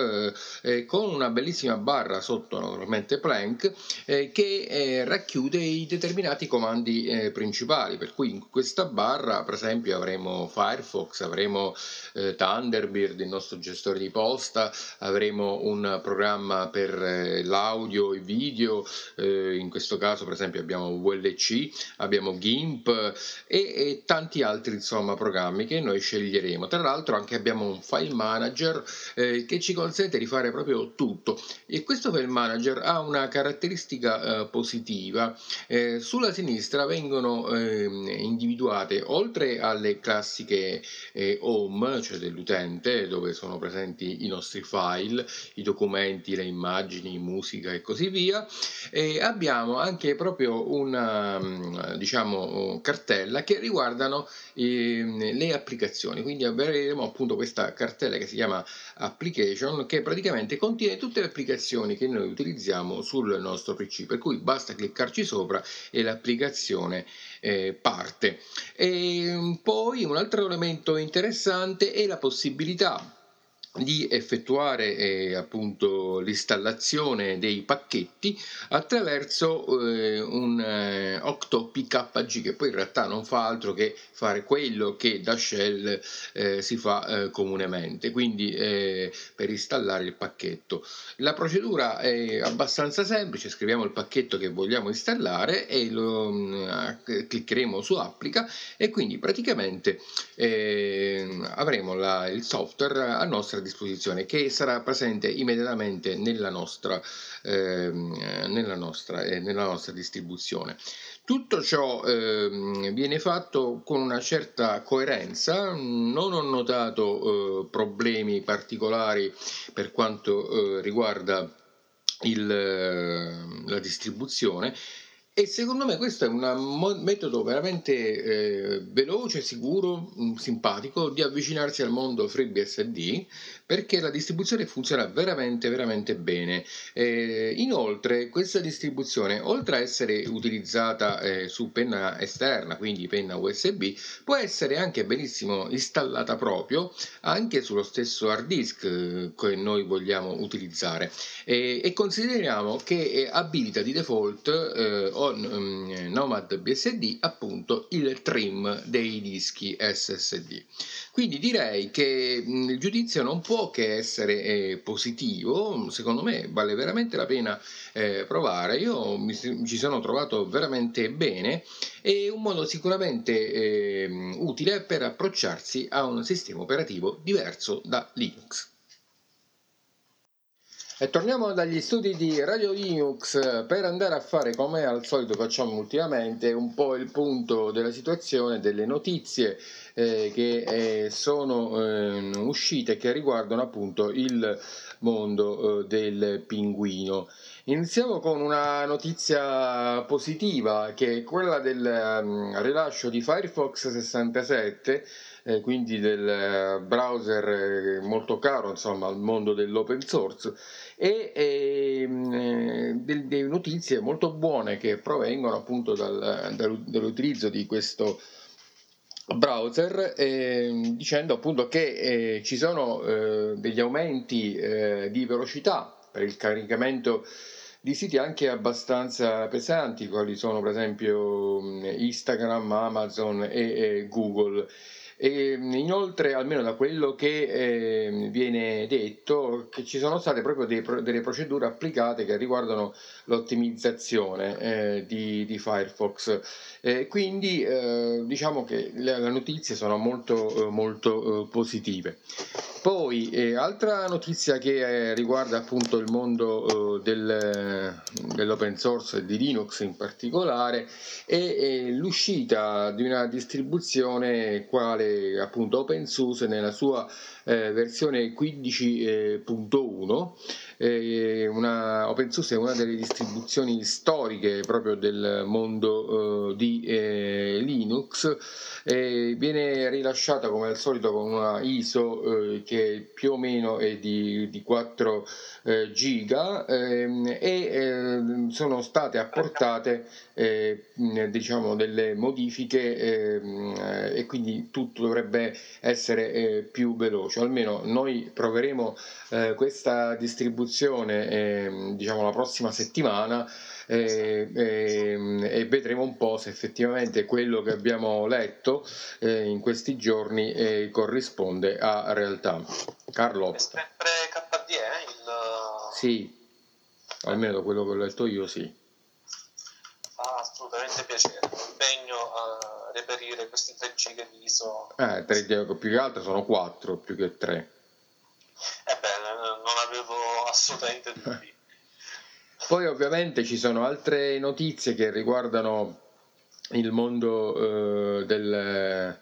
eh, con una bellissima barra sotto naturalmente Plank, eh, che eh, racchiude i determinati comandi eh, principali, per cui in questa barra per esempio avremo Firefox, avremo eh, Thunderbird, il nostro gestore di posta, avremo un programma per l'audio e video, in questo caso per esempio abbiamo VLC, abbiamo GIMP e, e, tanti altri insomma programmi che noi sceglieremo. Tra l'altro anche abbiamo un file manager eh, che ci consente di fare proprio tutto e questo file manager ha una caratteristica eh, positiva. Eh, sulla sinistra vengono ehm, individuate oltre alle classiche eh, home, cioè dell'utente dove sono presenti i nostri file, i documenti, le immagini, musica e così via, abbiamo anche proprio una mm, diciamo, cartella che riguardano le applicazioni. Quindi avremo appunto questa cartella che si chiama application che praticamente contiene tutte le applicazioni che noi utilizziamo sul nostro PC, per cui basta cliccarci sopra e l'applicazione eh, parte. E poi un altro elemento interessante è la possibilità di effettuare eh, appunto l'installazione dei pacchetti attraverso eh, un eh, Octo PKG che poi in realtà non fa altro che fare quello che da shell eh, si fa eh, comunemente. Quindi eh, per installare il pacchetto. La procedura è abbastanza semplice. Scriviamo il pacchetto che vogliamo installare e lo mh, mm, cliccheremo su applica e quindi praticamente avremo la, il software a nostra disposizione che sarà presente immediatamente nella nostra, eh, nella nostra, eh, nella nostra distribuzione. Tutto ciò eh, viene fatto con una certa coerenza, non ho notato eh, problemi particolari per quanto eh, riguarda il, la distribuzione e secondo me questo è un metodo veramente eh, veloce, sicuro, mm, simpatico di avvicinarsi al mondo FreeBSD perché la distribuzione funziona veramente veramente bene. Eh, inoltre questa distribuzione oltre a essere utilizzata eh, su penna esterna, quindi penna USB, può essere anche benissimo installata proprio anche sullo stesso hard disk eh, che noi vogliamo utilizzare e consideriamo che abilita di default eh, um, Nomad BSD appunto il trim dei dischi SSD. Quindi direi che mm, il giudizio non può che essere eh, positivo, secondo me vale veramente la pena eh, provare. Io mi, ci sono trovato veramente bene e un modo sicuramente eh, utile per approcciarsi a un sistema operativo diverso da Linux. E torniamo dagli studi di Radio Linux per andare a fare come al solito facciamo ultimamente un po' il punto della situazione, delle notizie eh, che eh, sono eh, uscite che riguardano appunto il mondo eh, del pinguino. Iniziamo con una notizia positiva che è quella del um, rilascio di Firefox 67, eh, quindi del browser eh, molto caro insomma, al mondo dell'open source e eh, delle notizie molto buone che provengono appunto dal, dall'utilizzo di questo browser eh, dicendo appunto che eh, ci sono eh, degli aumenti eh, di velocità per il caricamento di siti anche abbastanza pesanti, quali sono per esempio Instagram, Amazon e, e Google. E, inoltre, almeno da quello che eh, viene detto, che ci sono state proprio dei, delle procedure applicate che riguardano l'ottimizzazione eh, di, di, Firefox. Eh, quindi eh, diciamo che le, le, notizie sono molto, molto eh, positive. Poi, eh, altra notizia che riguarda appunto il mondo del, dell'open source e di Linux in particolare è, è l'uscita di una distribuzione quale appunto OpenSUSE nella sua eh, versione 15.1 eh, una, OpenSUSE è una delle distribuzioni storiche proprio del mondo eh, di eh, Linux. Viene rilasciata come al solito con una ISO eh, che più o meno è di, di 4 eh, giga ehm, e ehm, sono state apportate diciamo delle modifiche ehm, e quindi tutto dovrebbe essere più veloce. Almeno noi proveremo questa distribuzione distribuzione eh, diciamo la prossima settimana eh, eh, e vedremo un po' se effettivamente quello che abbiamo letto eh, in questi giorni eh, corrisponde a realtà. Carlo. È sempre KDE il... Sì, almeno da quello che ho letto io sì. Fa assolutamente piacere, impegno a reperire questi 3 giga di ISO. Eh, 3 più che altro sono 4 più che 3. Eh beh, assolutamente dubbi. Poi ovviamente ci sono altre notizie che riguardano il mondo, eh, del,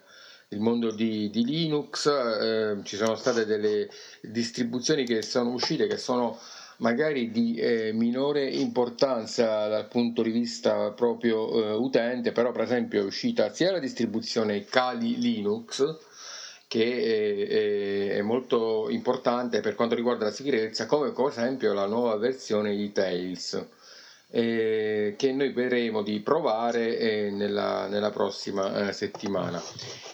il mondo di, di Linux, eh, ci sono state delle distribuzioni che sono uscite che sono magari di eh, minore importanza dal punto di vista proprio eh, utente, però per esempio è uscita sia la distribuzione Kali Linux, che è, è, molto importante per quanto riguarda la sicurezza, come per esempio la nuova versione di Tails. Eh, che noi vedremo di provare eh, nella, nella, prossima eh, settimana.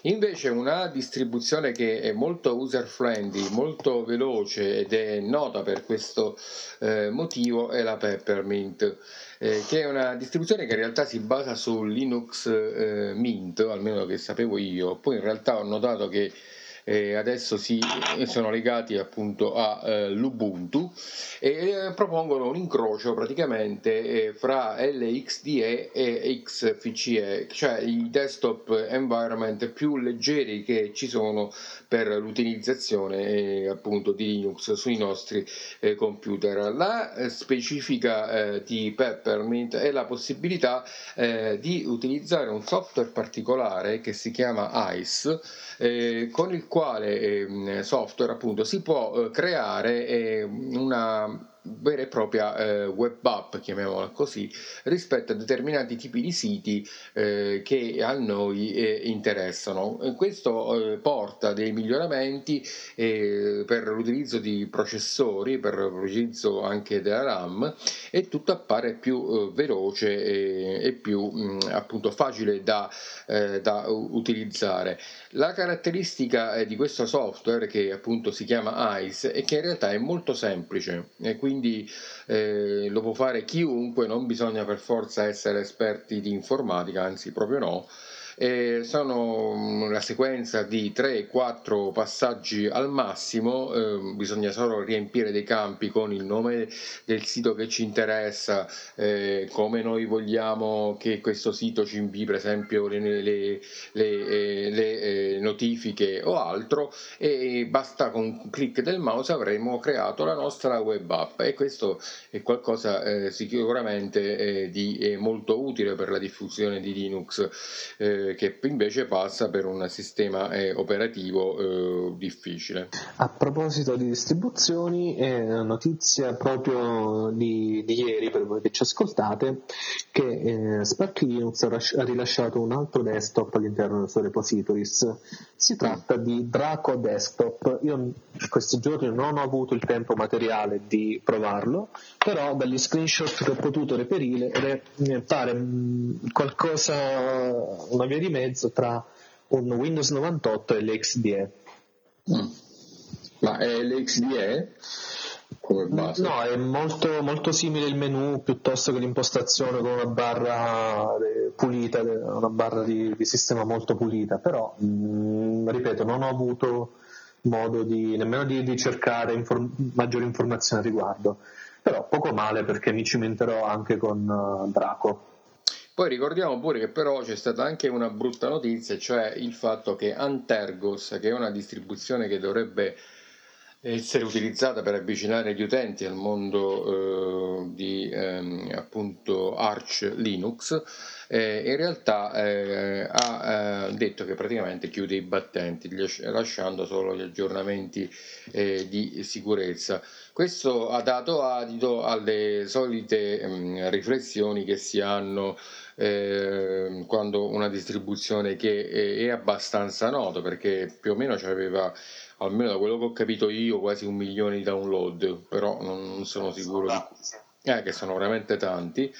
Invece una distribuzione che è molto user friendly, molto veloce ed è nota per questo eh, motivo è la Peppermint. Eh, che è una distribuzione che in realtà si basa su Linux eh, Mint, almeno che sapevo io, poi in realtà ho notato che eh, adesso si, sono legati appunto all'Ubuntu eh, e eh, propongono un incrocio praticamente eh, fra LXDE e XFCE, cioè i desktop environment più leggeri che ci sono per l'utilizzazione eh, appunto di Linux sui nostri eh, computer. La specifica di Peppermint è la possibilità di utilizzare un software particolare che si chiama ICE con il quale eh, software appunto si può eh, creare eh, una vera e propria eh, web app, chiamiamola così, rispetto a determinati tipi di siti eh, che a noi eh, interessano. Questo eh, porta dei miglioramenti eh, per l'utilizzo di processori, per l'utilizzo anche della RAM e tutto appare più eh, veloce e, e più mh, mm, appunto facile da, da, utilizzare. La caratteristica di questo software che appunto si chiama ICE è che in realtà è molto semplice quindi quindi eh, lo può fare chiunque, non bisogna per forza essere esperti di informatica, anzi proprio no eh, sono una sequenza di 3-4 passaggi al massimo, eh, bisogna solo riempire dei campi con il nome del sito che ci interessa, eh, come noi vogliamo che questo sito ci invii per esempio le, le, le, le eh, notifiche o altro. E basta con un clic del mouse avremo creato la nostra web app. E questo è qualcosa eh, sicuramente eh, di molto utile per la diffusione di Linux che invece passa per un sistema eh, operativo eh, difficile. A proposito di distribuzioni, è una notizia proprio di, di, ieri per voi che ci ascoltate, che eh, Spark Linux ha rilasciato un altro desktop all'interno del suo repositories. Si tratta di Draco Desktop. Io questi giorni non ho avuto il tempo materiale di provarlo, però dagli screenshot che ho potuto reperire pare mm, qualcosa, una via di mezzo tra un Windows 98 e l'XDE. Mm. Ma è l'XDE? Come base? No, è molto, molto simile il menu piuttosto che l'impostazione con una barra eh, pulita, una barra di, di sistema molto pulita, però mh, mm, ripeto, non ho avuto modo di, nemmeno di, di cercare inform- maggiori informazioni a riguardo, però poco male perché mi cimenterò anche con uh, Draco. Poi ricordiamo pure che però c'è stata anche una brutta notizia, cioè il fatto che Antergos, che è una distribuzione che dovrebbe essere utilizzata per avvicinare gli utenti al mondo eh, di ehm, appunto Arch Linux, eh, in realtà eh, ha eh, detto che praticamente chiude i battenti, lasciando solo gli aggiornamenti eh, di sicurezza. Questo ha dato adito alle solite ehm, riflessioni che si hanno eh, quando una distribuzione che è, è abbastanza nota perché più o meno aveva almeno da quello che ho capito io, quasi un milione di download, però non sono sicuro di... Eh, che sono veramente tanti.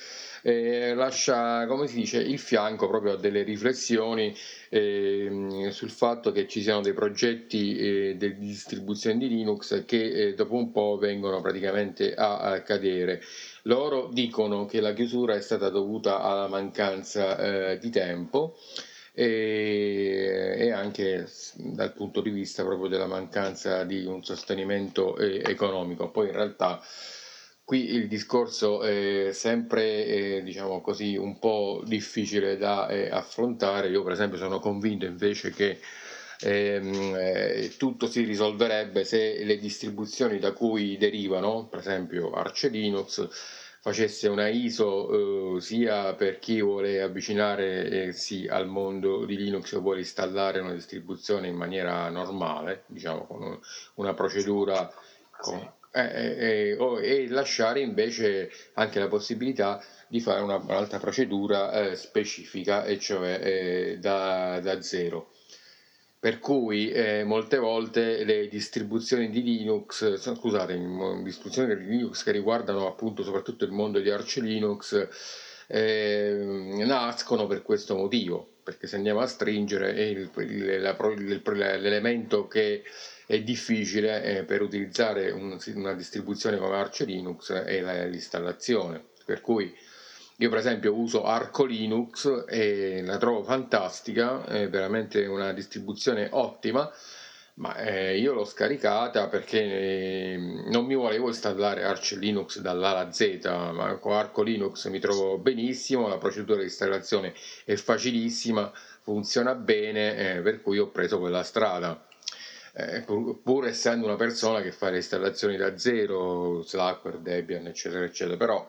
Eh, lascia, come si dice, il fianco proprio a delle riflessioni eh, sul fatto che ci siano dei progetti eh, di distribuzione di Linux che eh, dopo un po' vengono praticamente a, a, cadere. Loro dicono che la chiusura è stata dovuta alla mancanza eh, di tempo e, anche dal punto di vista proprio della mancanza di un sostenimento eh, economico. Poi in realtà qui il discorso è sempre eh, diciamo così un po' difficile da eh, affrontare. Io per esempio sono convinto invece che ehm, eh, tutto si risolverebbe se le distribuzioni da cui derivano, per esempio Arch Linux, facesse una ISO eh, sia per chi vuole avvicinarsi al mondo di Linux o vuole installare una distribuzione in maniera normale, diciamo con una procedura con, eh, eh, eh, e lasciare invece anche la possibilità di fare una, un'altra procedura eh, specifica, e cioè eh, da, da zero. Per cui eh, molte volte le distribuzioni di Linux, scusate, distribuzioni di Linux che riguardano appunto soprattutto il mondo di Arch Linux eh, nascono per questo motivo, perché se andiamo a stringere il, il, la, il, l'elemento che è difficile eh, per utilizzare un, una distribuzione come Arch Linux è la, l'installazione, per cui io per esempio uso Arco Linux e la trovo fantastica, è veramente una distribuzione ottima, ma eh, io l'ho scaricata perché eh, non mi volevo installare Arch Linux dall'A alla Z, ma con Arco Linux mi trovo benissimo, la procedura di installazione è facilissima, funziona bene, eh, per cui ho preso quella strada. Eh, pur, essendo una persona che fa le installazioni da zero, Slackware, Debian, eccetera, eccetera, però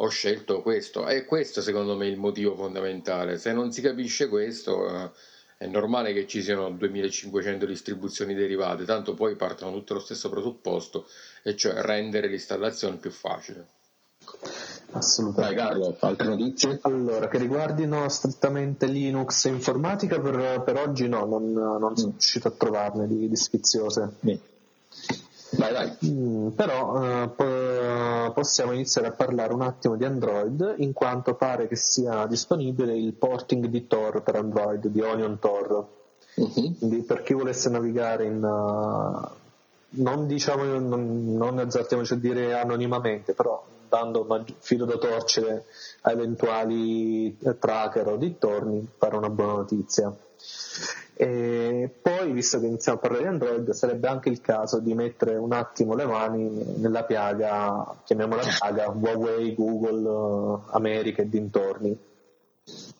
ho scelto questo e questo secondo me è il motivo fondamentale. Se non si capisce questo eh, è normale che ci siano 2500 distribuzioni derivate, tanto poi partono tutte lo stesso presupposto, e cioè rendere l'installazione più facile. Assolutamente. Vai Carlo, altre notizie? Allora, che riguardino strettamente Linux e informatica, per, per oggi no, non, non sono mm. riuscito a trovarne di, di sfiziose. Mm. Vai, vai. Mm, però po- possiamo iniziare a parlare un attimo di Android, in quanto pare che sia disponibile il porting di Tor per Android, di Onion Tor. Uh-huh. Quindi per chi volesse navigare in... Uh, non diciamo, non, non esaltiamoci a dire anonimamente, però dando filo da torcere a eventuali tracker o dintorni, pare una buona notizia. E poi, visto che iniziamo a parlare di Android, sarebbe anche il caso di mettere un attimo le mani nella piaga, chiamiamola piaga, Huawei, Google, America e dintorni.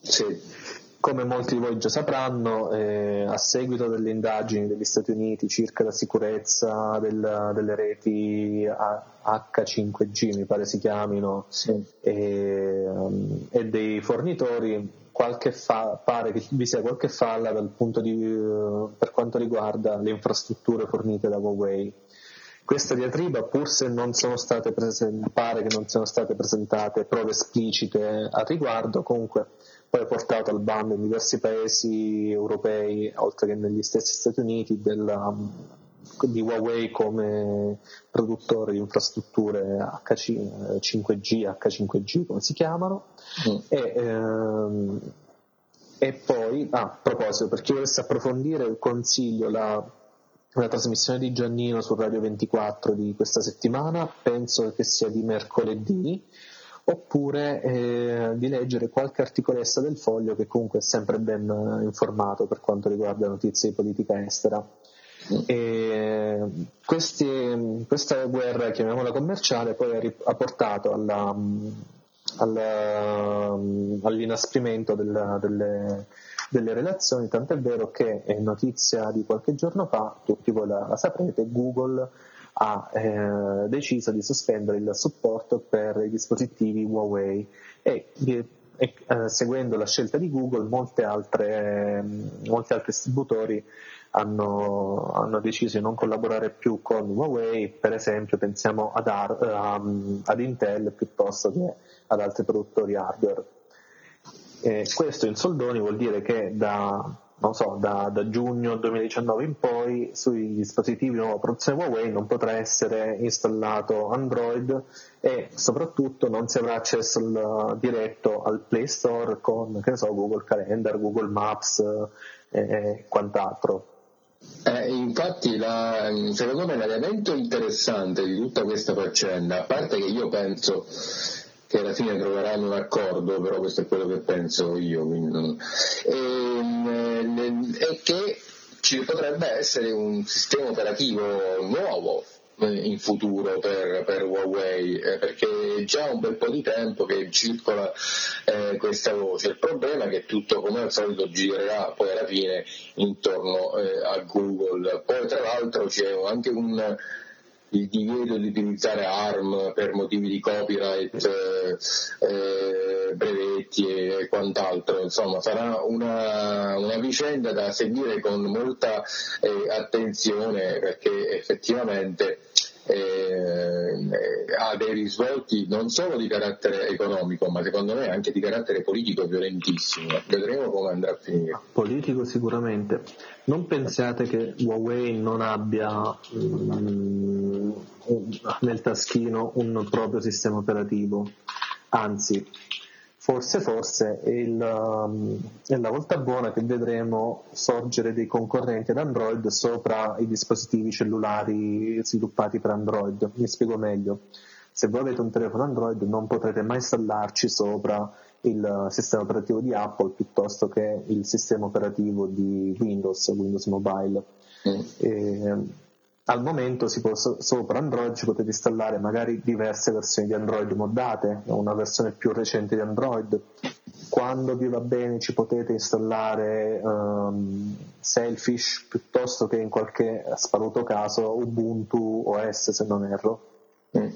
Sì. Come molti di voi già sapranno, eh, a seguito delle indagini degli Stati Uniti circa la sicurezza del, delle reti H5G, mi pare si chiamino, sì. eh, um, e dei fornitori fa, pare che vi sia qualche falla di, uh, per quanto riguarda le infrastrutture fornite da Huawei. Questa diatriba, pur se non sono state present- pare che non siano state presentate prove esplicite al riguardo, comunque poi ha portato al bando in diversi paesi europei, oltre che negli stessi Stati Uniti, della, di Huawei come produttore di infrastrutture H, 5G, H5G come si chiamano. Mm. E, ehm, e, poi, ah, a proposito, per chi volesse approfondire, consiglio la, la trasmissione di Giannino su Radio 24 di questa settimana, penso che sia di mercoledì oppure eh, di leggere qualche articolessa del foglio che comunque è sempre ben informato per quanto riguarda notizie di politica estera. E questi, questa guerra, chiamiamola commerciale, poi ha portato alla, alla, all'inasprimento della, delle, delle, relazioni, tant'è vero che è notizia di qualche giorno fa, tutti voi la, la saprete, Google ha eh, deciso di sospendere il supporto per i dispositivi Huawei e, e eh, seguendo la scelta di Google altre, eh, molti altri distributori hanno, hanno, deciso di non collaborare più con Huawei, per esempio pensiamo ad, Ar- um, ad Intel piuttosto che ad altri produttori hardware. Questo in soldoni vuol dire che da, so, da, da, giugno 2019 in poi sui dispositivi di nuova produzione Huawei non potrà essere installato Android e soprattutto non si avrà accesso al, diretto al Play Store con so, Google Calendar, Google Maps eh, e quant'altro. Eh, infatti, la, secondo me l'elemento interessante di tutta questa faccenda, a parte che io penso che alla fine troveranno un accordo, però questo è quello che penso io, quindi, ehm, è che ci potrebbe essere un sistema operativo nuovo in futuro per, per Huawei eh, perché è già un bel po' di tempo che circola eh, questa voce. Il problema è che tutto come al solito girerà poi alla fine intorno eh, a Google. Poi tra l'altro c'è anche un il divieto di utilizzare ARM per motivi di copyright, eh, brevetti e quant'altro, insomma sarà una, una vicenda da seguire con molta eh, attenzione perché effettivamente eh, ha dei risvolti non solo di carattere economico, ma secondo me anche di carattere politico violentissimo. Vedremo come andrà a finire. Politico sicuramente. Non pensate che Huawei non abbia mm, nel taschino un proprio sistema operativo, anzi forse forse è, il, um, è, la volta buona che vedremo sorgere dei concorrenti ad Android sopra i dispositivi cellulari sviluppati per Android. Mi spiego meglio. Se voi avete un telefono Android non potrete mai installarci sopra il sistema operativo di Apple piuttosto che il sistema operativo di Windows, Windows Mobile. Mm. E, al momento può, sopra Android ci potete installare magari diverse versioni di Android moddate, una versione più recente di Android. Quando vi va bene ci potete installare um, Selfish piuttosto che in qualche sparuto caso Ubuntu OS se non erro. Mm.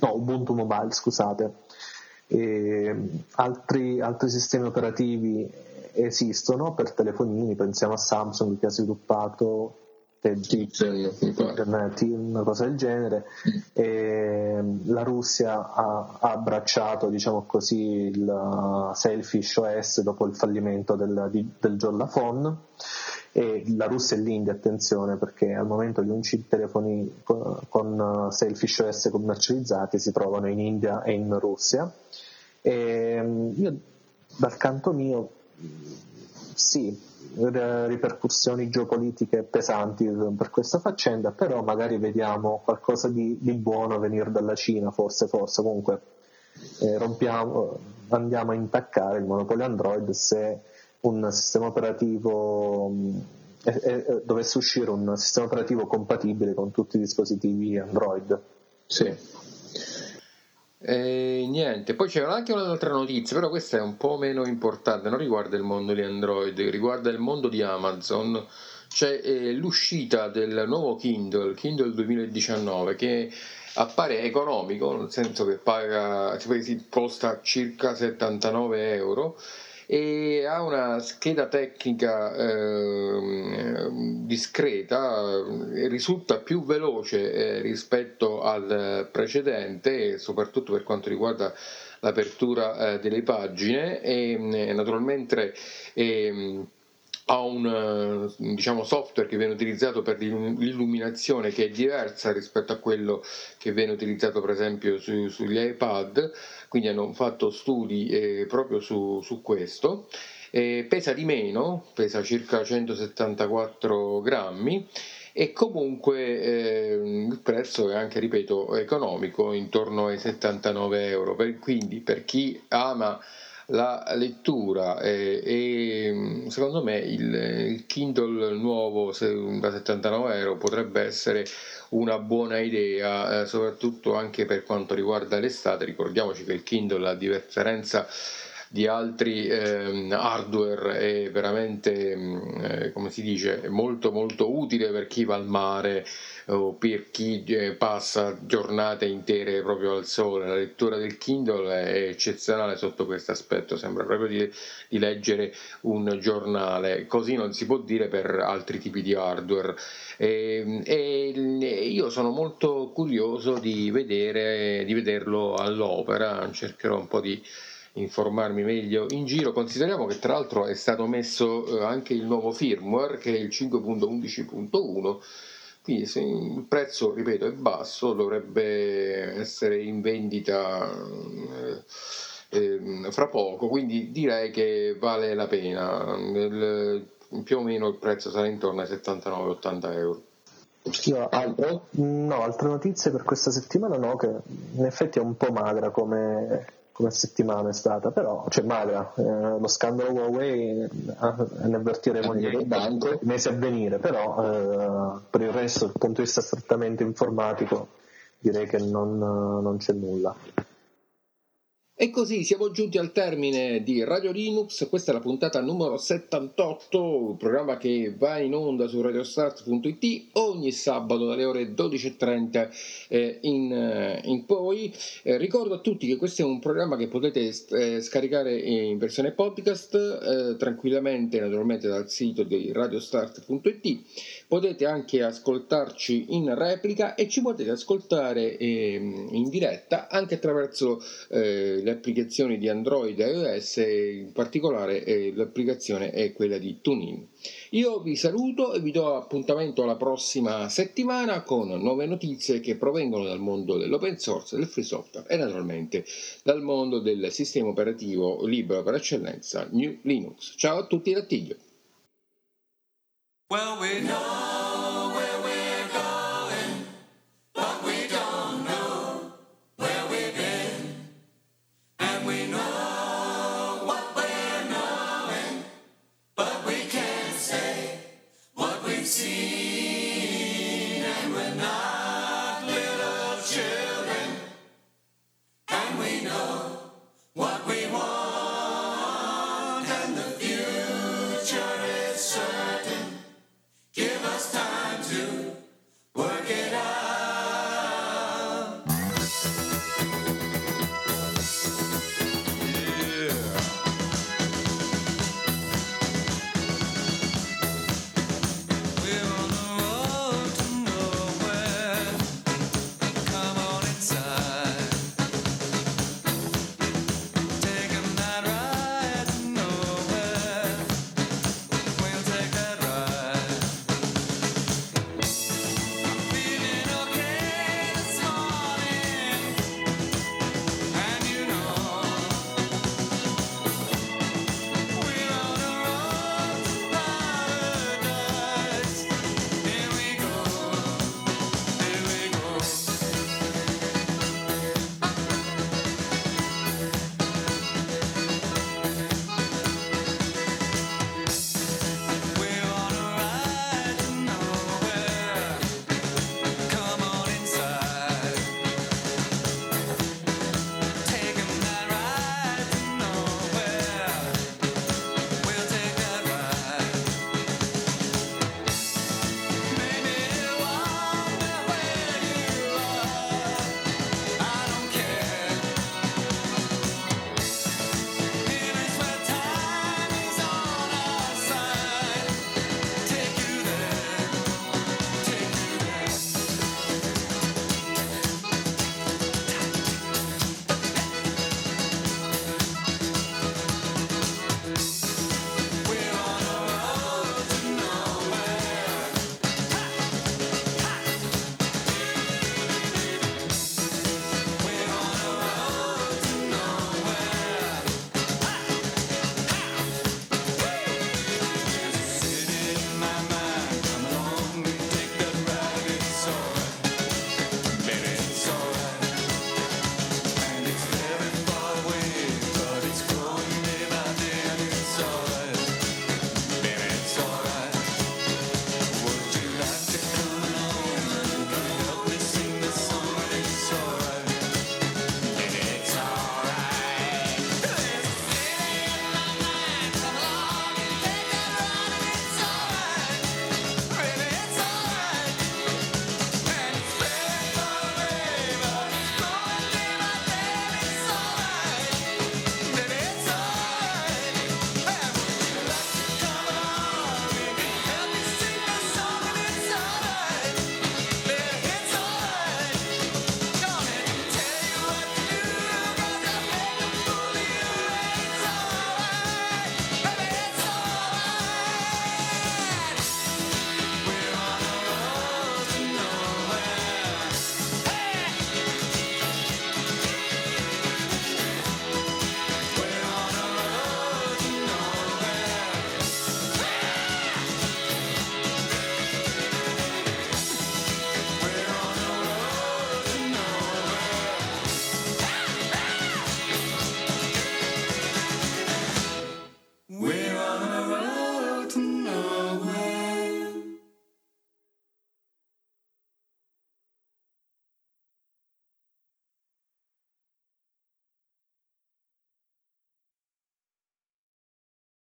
No, Ubuntu Mobile, scusate. Altri, altri sistemi operativi esistono per telefonini, pensiamo a Samsung che ha sviluppato internet, una cosa del genere. E la Russia ha, ha abbracciato, diciamo così, il Selfish OS dopo il fallimento del, di, del Jollafone. E la Russia e l'India, attenzione, perché al momento gli unici telefoni con, con Selfish OS commercializzati si trovano in India e in Russia. E io dal canto mio sì, ripercussioni geopolitiche pesanti per questa faccenda, però magari vediamo qualcosa di, di buono venire dalla Cina, forse, forse, comunque eh, rompiamo, andiamo a intaccare il monopolio Android se un sistema operativo eh, eh, dovesse uscire un sistema operativo compatibile con tutti i dispositivi Android. Sì. E niente, poi c'era anche un'altra notizia, però questa è un po' meno importante, non riguarda il mondo di Android, riguarda il mondo di Amazon. C'è eh, l'uscita del nuovo Kindle, Kindle 2019, che appare economico, nel senso che paga, si costa circa 79 euro e ha una scheda tecnica eh, discreta, risulta più veloce eh, rispetto al precedente soprattutto per quanto riguarda l'apertura eh, delle pagine. E naturalmente ehm, ha un diciamo, software che viene utilizzato per l'illuminazione che è diversa rispetto a quello che viene utilizzato per esempio su, sugli iPad, quindi hanno fatto studi eh, proprio su, su questo. Eh, pesa di meno, pesa circa 174 grammi e comunque eh, il prezzo è anche, ripeto, economico, intorno ai 79 euro. Per, quindi per chi ama la lettura e, e secondo me il, il, Kindle nuovo da 79 euro potrebbe essere una buona idea, eh, soprattutto anche per quanto riguarda l'estate. Ricordiamoci che il Kindle, a differenza di altri eh, hardware è veramente, mm, eh, come si dice, molto molto utile per chi va al mare o per chi eh, passa giornate intere proprio al sole. La lettura del Kindle è eccezionale sotto questo aspetto, sembra proprio di, di leggere un giornale, così non si può dire per altri tipi di hardware. E, e, io sono molto curioso di, vedere, di vederlo all'opera, cercherò un po' di informarmi meglio in giro. Consideriamo che tra l'altro è stato messo eh, anche il nuovo firmware che è il 5.11.1 quindi se il prezzo, ripeto, è basso, dovrebbe essere in vendita eh, ehm, fra poco, quindi direi che vale la pena. Nel, più o meno il prezzo sarà intorno ai 79-80 euro. Io, no, altre notizie per questa settimana no, che in effetti è un po' magra come, come settimana è stata, però cioè magra, eh, lo scandalo Huawei eh, ne avvertiremo nei mesi a venire, però eh, per il resto dal punto di vista strettamente informatico direi che non, non c'è nulla. E così siamo giunti al termine di Radio Linux, questa è la puntata numero 78, il programma che va in onda su radiostart.it ogni sabato dalle ore 12.30 eh, in, eh, in, poi. Eh, ricordo a tutti che questo è un programma che potete scaricare in versione podcast tranquillamente naturalmente dal sito di radiostart.it potete anche ascoltarci in replica e ci potete ascoltare ehm, in diretta anche attraverso eh, le applicazioni di Android e iOS, in particolare eh, l'applicazione è quella di TuneIn. Io vi saluto e vi do appuntamento alla prossima settimana con nuove notizie che provengono dal mondo dell'open source, del free software e naturalmente dal mondo del sistema operativo libero per eccellenza New Linux. Ciao a tutti da Tiglio! Well, we know.